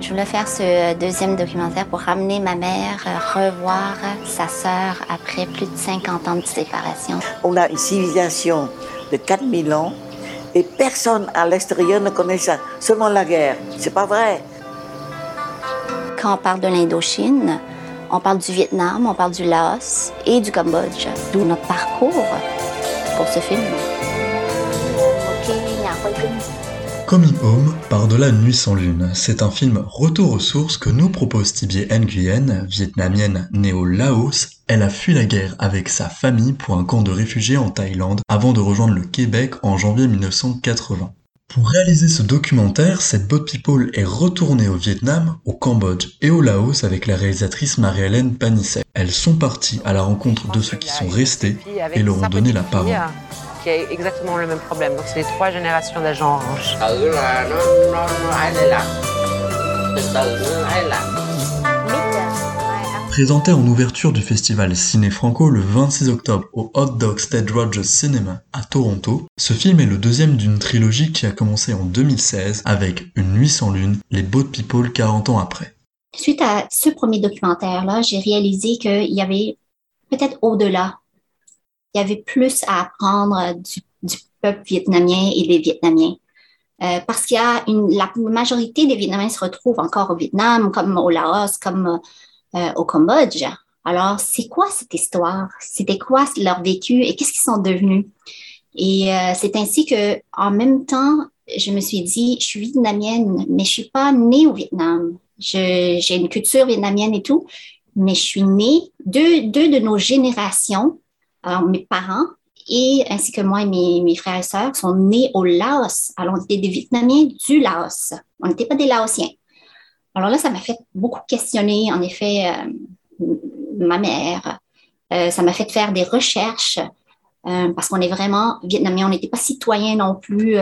Je voulais faire ce deuxième documentaire pour ramener ma mère, revoir sa sœur après plus de 50 ans de séparation. On a une civilisation de 4000 ans et personne à l'extérieur ne connaît ça, seulement la guerre. C'est pas vrai. Quand on parle de l'Indochine, on parle du Vietnam, on parle du Laos et du Cambodge, d'où notre parcours pour ce film. Coming Home, par-delà une nuit sans lune, c'est un film retour aux sources que nous propose Thibaut Nguyen, vietnamienne née au Laos. Elle a fui la guerre avec sa famille pour un camp de réfugiés en Thaïlande avant de rejoindre le Québec en janvier 1980. Pour réaliser ce documentaire, cette boat people est retournée au Vietnam, au Cambodge et au Laos avec la réalisatrice Marie-Hélène Panisset. Elles sont parties à la rencontre de ceux qui sont restés et leur ont donné la parole qui a exactement le même problème. Donc c'est les trois générations d'agents orange. Présenté en ouverture du festival Ciné Franco le 26 octobre au Hot Dog Stage Rogers Cinema à Toronto, ce film est le deuxième d'une trilogie qui a commencé en 2016 avec Une nuit sans lune, les Boat People 40 ans après. Suite à ce premier documentaire-là, j'ai réalisé qu'il y avait peut-être au-delà il y avait plus à apprendre du, peuple vietnamien et des Vietnamiens. Euh, parce qu'il y a une, la majorité des Vietnamiens se retrouvent encore au Vietnam, comme au Laos, comme euh, au Cambodge. Alors, c'est quoi cette histoire? C'était quoi leur vécu et qu'est-ce qu'ils sont devenus? Et euh, c'est ainsi que, en même temps, je me suis dit, je suis vietnamienne, mais je suis pas née au Vietnam. J'ai une culture vietnamienne et tout, mais je suis née, deux, deux de nos générations alors, mes parents et ainsi que moi et mes, frères et sœurs sont nés au Laos. Alors, on était des Vietnamiens du Laos. On n'était pas des Laotiens. Alors là, ça m'a fait beaucoup questionner, en effet, euh, ma mère. Euh, ça m'a fait faire des recherches euh, parce qu'on est vraiment Vietnamiens. On n'était pas citoyens non plus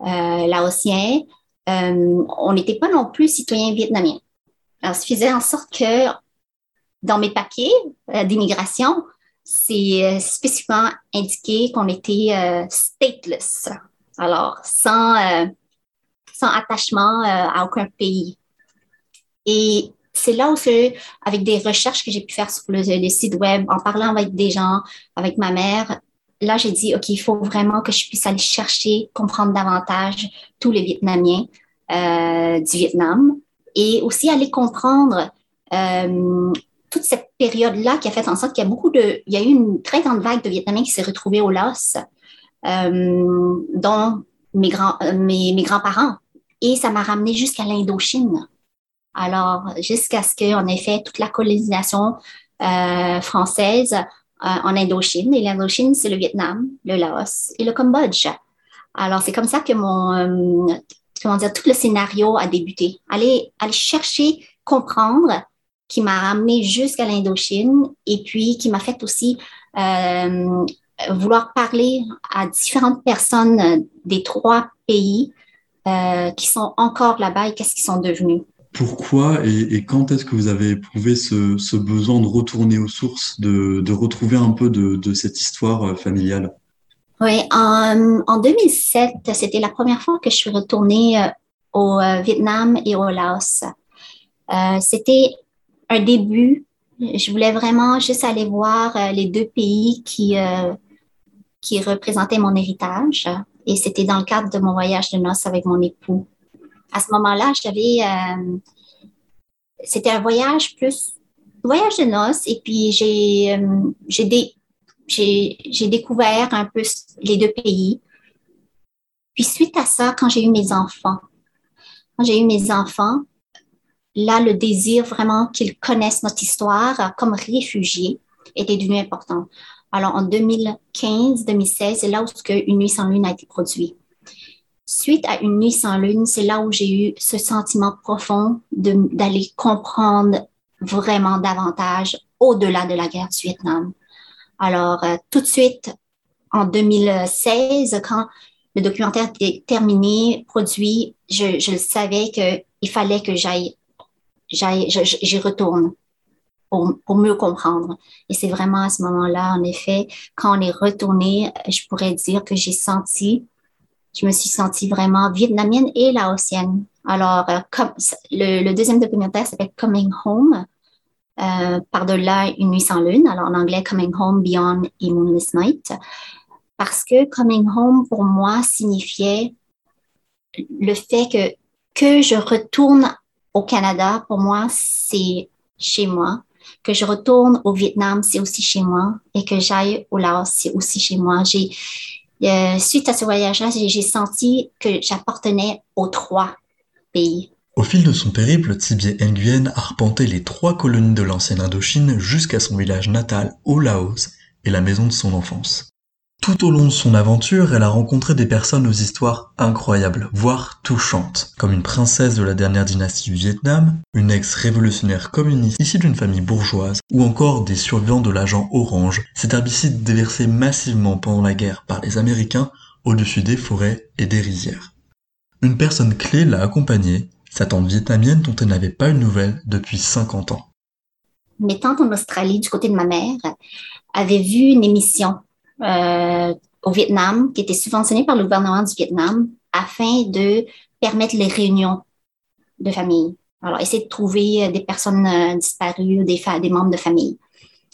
laotiens. on n'était pas non plus citoyens vietnamiens. Alors, ça faisait en sorte que dans mes papiers d'immigration, c'est euh, spécifiquement indiqué qu'on était euh, stateless, alors sans, euh, sans attachement à aucun pays. Et c'est là où, avec des recherches que j'ai pu faire sur le, site web, en parlant avec des gens, avec ma mère, là, j'ai dit, OK, il faut vraiment que je puisse aller chercher, comprendre davantage tous les Vietnamiens du Vietnam et aussi aller comprendre toute cette période-là qui a fait en sorte qu'il y a beaucoup de, il y a eu une très grande vague de Vietnamiens qui s'est retrouvée au Laos, euh, dont mes, grands, euh, mes, mes grands-parents. Et ça m'a ramené jusqu'à l'Indochine. Alors, jusqu'à ce qu'on ait fait toute la colonisation euh, française en Indochine. Et l'Indochine, c'est le Vietnam, le Laos et le Cambodge. Alors, c'est comme ça que mon, comment dire, tout le scénario a débuté. Aller, aller chercher, comprendre qui m'a ramené jusqu'à l'Indochine et puis qui m'a fait aussi euh, vouloir parler à différentes personnes des trois pays euh, qui sont encore là-bas et qu'est-ce qu'ils sont devenus. Pourquoi et, quand est-ce que vous avez éprouvé ce, besoin de retourner aux sources, de, retrouver un peu de, cette histoire euh, familiale? Oui, en, en 2007, c'était la première fois que je suis retournée au Vietnam et au Laos. c'était un début. Je voulais vraiment juste aller voir euh, les deux pays qui, euh, qui représentaient mon héritage. Et c'était dans le cadre de mon voyage de noces avec mon époux. À ce moment-là, j'avais. Euh, c'était un voyage plus. Voyage de noces. Et puis, j'ai j'ai découvert un peu les deux pays. Puis, suite à ça, quand j'ai eu mes enfants, quand j'ai eu mes enfants, là, le désir vraiment qu'ils connaissent notre histoire comme réfugiés était devenu important. Alors, en 2015-2016, c'est là où Une nuit sans lune a été produit. Suite à Une nuit sans lune, c'est là où j'ai eu ce sentiment profond d'aller comprendre vraiment davantage au-delà de la guerre du Vietnam. Alors, euh, tout de suite, en 2016, quand le documentaire était terminé, produit, je, je savais qu'il fallait que j'aille j'y retourne pour, pour, mieux comprendre. Et c'est vraiment à ce moment-là, en effet, quand on est retourné, je pourrais dire que j'ai senti, je me suis sentie vraiment vietnamienne et laotienne. Alors, comme, le, le, deuxième documentaire s'appelle Coming Home, euh, par-delà une nuit sans lune, alors en anglais Coming Home Beyond a Moonless Night, parce que Coming Home pour moi signifiait le fait que que je retourne au Canada, pour moi, c'est chez moi. Que je retourne au Vietnam, c'est aussi chez moi. Et que j'aille au Laos, c'est aussi chez moi. J'ai, euh, suite à ce voyage-là, j'ai senti que j'appartenais aux trois pays. Au fil de son périple, Thibier Nguyen a arpenté les trois colonies de l'ancienne Indochine jusqu'à son village natal au Laos et la maison de son enfance. Tout au long de son aventure, elle a rencontré des personnes aux histoires incroyables, voire touchantes, comme une princesse de la dernière dynastie du Vietnam, une ex-révolutionnaire communiste issue d'une famille bourgeoise, ou encore des survivants de l'agent Orange, cet herbicide déversé massivement pendant la guerre par les Américains au-dessus des forêts et des rizières. Une personne clé l'a accompagnée sa tante vietnamienne dont elle n'avait pas une nouvelle depuis 50 ans. Mes tantes en Australie, du côté de ma mère, avaient vu une émission euh, au Vietnam qui était subventionnée par le gouvernement du Vietnam afin de permettre les réunions de famille. Alors, essayer de trouver euh, des personnes euh, disparues ou des membres de famille.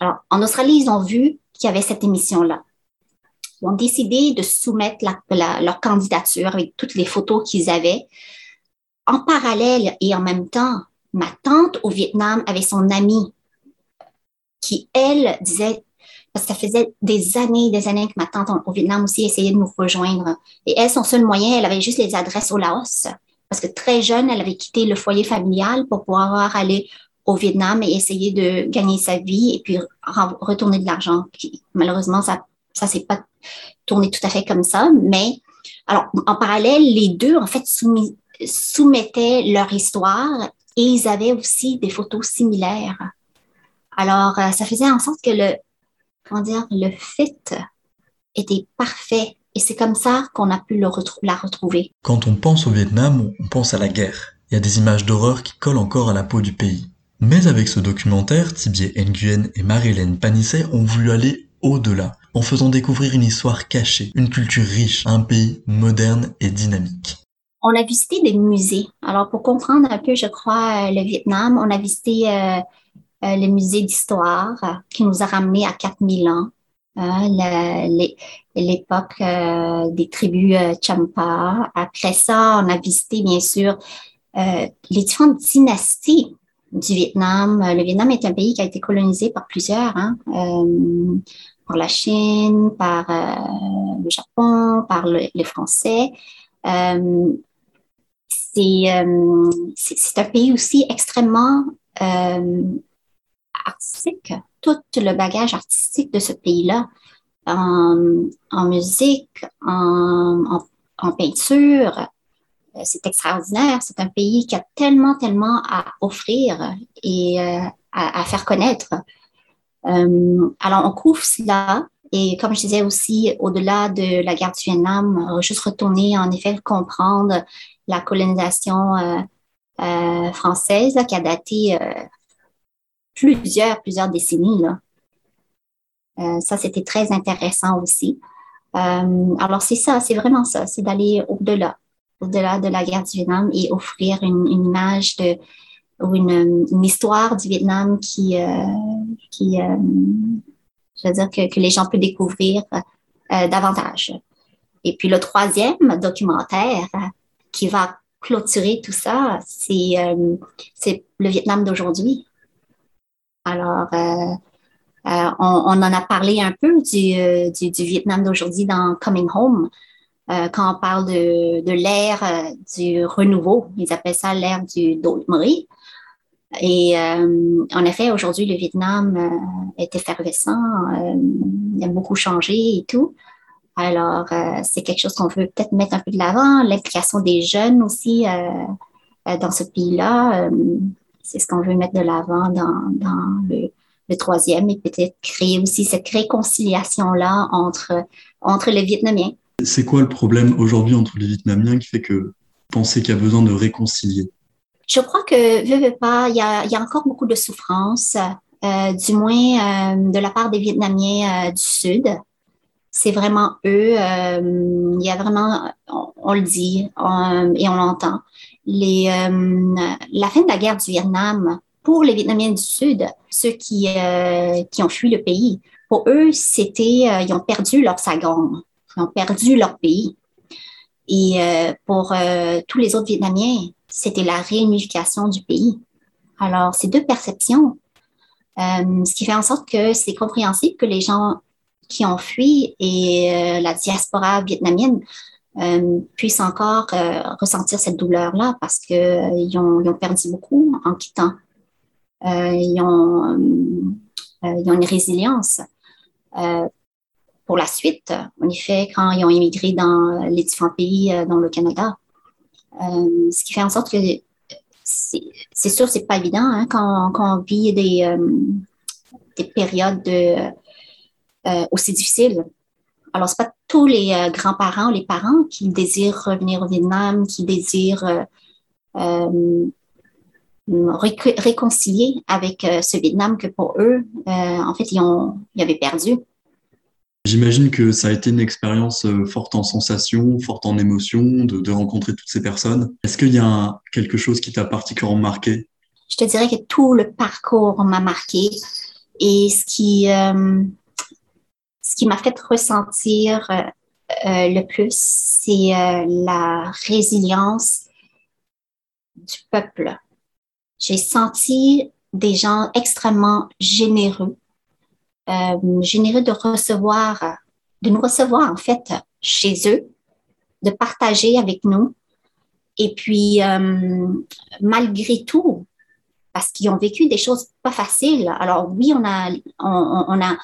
Alors, en Australie, ils ont vu qu'il y avait cette émission-là. Ils ont décidé de soumettre leur candidature avec toutes les photos qu'ils avaient en parallèle et en même temps, ma tante au Vietnam avait son amie qui, elle, disait, parce que ça faisait des années, des années que ma tante au Vietnam aussi essayait de nous rejoindre. Et elle, son seul moyen, elle avait juste les adresses au Laos. Parce que très jeune, elle avait quitté le foyer familial pour pouvoir aller au Vietnam et essayer de gagner sa vie et puis retourner de l'argent. Malheureusement, ça ça s'est pas tourné tout à fait comme ça, mais alors en parallèle, les deux en fait soumettaient leur histoire et ils avaient aussi des photos similaires. Alors, euh, ça faisait en sorte que le, comment dire, le fit était parfait. Et c'est comme ça qu'on a pu le la retrouver. Quand on pense au Vietnam, on pense à la guerre. Il y a des images d'horreur qui collent encore à la peau du pays. Mais avec ce documentaire, Thibier Nguyen et Marilyn Panisset ont voulu aller au-delà, en faisant découvrir une histoire cachée, une culture riche, un pays moderne et dynamique on a visité des musées. Alors, pour comprendre un peu, je crois, euh, le Vietnam, on a visité euh, euh, le musée d'histoire qui nous a ramené à 4000 ans, hein, l'époque des tribus Champa. Après ça, on a visité, bien sûr, les différentes dynasties du Vietnam. Le Vietnam est un pays qui a été colonisé par plusieurs, hein, par la Chine, par le Japon, par les Français. Euh, c'est un pays aussi extrêmement euh, artistique. Tout le bagage artistique de ce pays-là, en, musique, en, peinture, euh, c'est extraordinaire. C'est un pays qui a tellement, tellement à offrir et à, faire connaître. alors, on couvre cela. Et comme je disais aussi, au-delà de la guerre du Vietnam, juste retourner, en effet, comprendre la colonisation euh, euh, française qui a daté euh, plusieurs, plusieurs décennies. ça, c'était très intéressant aussi. alors, c'est ça, c'est vraiment ça, c'est d'aller au-delà, au-delà de la guerre du Vietnam et offrir une, image de, ou une, histoire du Vietnam qui, qui je veux dire, que, que, les gens peuvent découvrir davantage. Et puis le troisième documentaire, qui va clôturer tout ça, c'est euh, le Vietnam d'aujourd'hui. Alors, euh, euh, on, en a parlé un peu du, euh, Vietnam d'aujourd'hui dans Coming Home, quand on parle de, l'ère du renouveau. Ils appellent ça l'ère du Marie. Et en effet, aujourd'hui, le Vietnam est effervescent, il a beaucoup changé et tout. Alors, c'est quelque chose qu'on veut peut-être mettre un peu de l'avant, l'implication des jeunes aussi dans ce pays-là. C'est ce qu'on veut mettre de l'avant dans, le, troisième et peut-être créer aussi cette réconciliation-là entre, entre les Vietnamiens. C'est quoi le problème aujourd'hui entre les Vietnamiens qui fait que vous pensez qu'il y a besoin de réconcilier? Je crois que, veux, veux pas, il y a, il y a encore beaucoup de souffrance, du moins de la part des Vietnamiens du Sud. c'est vraiment eux. Euh, il y a vraiment, on, le dit et on l'entend. Les, euh, la fin de la guerre du Vietnam, pour les Vietnamiens du Sud, ceux qui, euh, qui ont fui le pays, pour eux, c'était, ils ont perdu leur Saigon, ils ont perdu leur pays. Et pour tous les autres Vietnamiens, c'était la réunification du pays. Alors, ces deux perceptions, ce qui fait en sorte que c'est compréhensible que les gens qui ont fui et euh, la diaspora vietnamienne euh, puissent encore euh, ressentir cette douleur-là parce qu'ils ont, ils ont perdu beaucoup en quittant. ils, ont, une résilience pour la suite, en effet, quand ils ont immigré dans les différents pays, dans le Canada. ce qui fait en sorte que c'est sûr, c'est pas évident hein, quand, on vit des, des périodes de, euh, aussi difficile. Alors, ce pas tous les euh, grands-parents, les parents qui désirent revenir au Vietnam, qui désirent euh, réconcilier avec ce Vietnam que pour eux, en fait, ils, ont, ils avaient perdu. J'imagine que ça a été une expérience forte en sensations, forte en émotions, de, de rencontrer toutes ces personnes. Est-ce qu'il y a quelque chose qui t'a particulièrement marqué? Je te dirais que tout le parcours m'a marqué. Et ce qui, ce qui m'a fait ressentir euh, euh, le plus, c'est euh, la résilience du peuple. J'ai senti des gens extrêmement généreux, généreux de recevoir, de nous recevoir en fait chez eux, de partager avec nous. Et puis, malgré tout, parce qu'ils ont vécu des choses pas faciles. Alors oui, on a, on a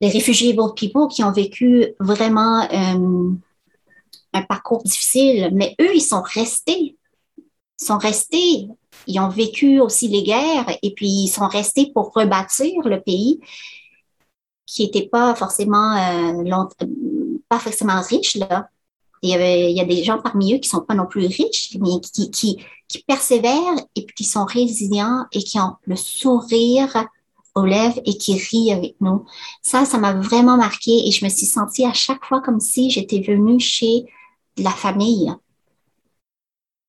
les réfugiés people qui ont vécu vraiment euh, un parcours difficile, mais eux, ils sont restés. Ils sont restés. Ils ont vécu aussi les guerres et puis ils sont restés pour rebâtir le pays qui n'était pas forcément euh, pas forcément riche là. Il y, a des gens parmi eux qui sont pas non plus riches, mais qui, persévèrent et qui sont résilients et qui ont le sourire lèvres et qui rit avec nous. Ça, ça m'a vraiment marqué et je me suis sentie à chaque fois comme si j'étais venue chez la famille.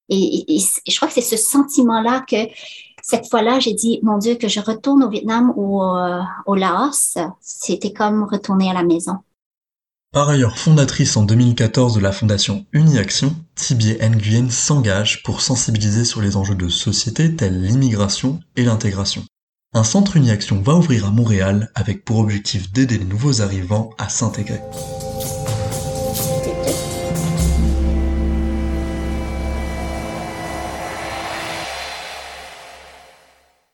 Et, je crois que c'est ce sentiment-là que cette fois-là, j'ai dit, mon Dieu, que je retourne au Vietnam ou euh, au Laos, c'était comme retourner à la maison. Par ailleurs fondatrice en 2014 de la fondation UniAction, Tibie Nguyen s'engage pour sensibiliser sur les enjeux de société tels l'immigration et l'intégration. Un centre Uniaction va ouvrir à Montréal avec pour objectif d'aider les nouveaux arrivants à s'intégrer.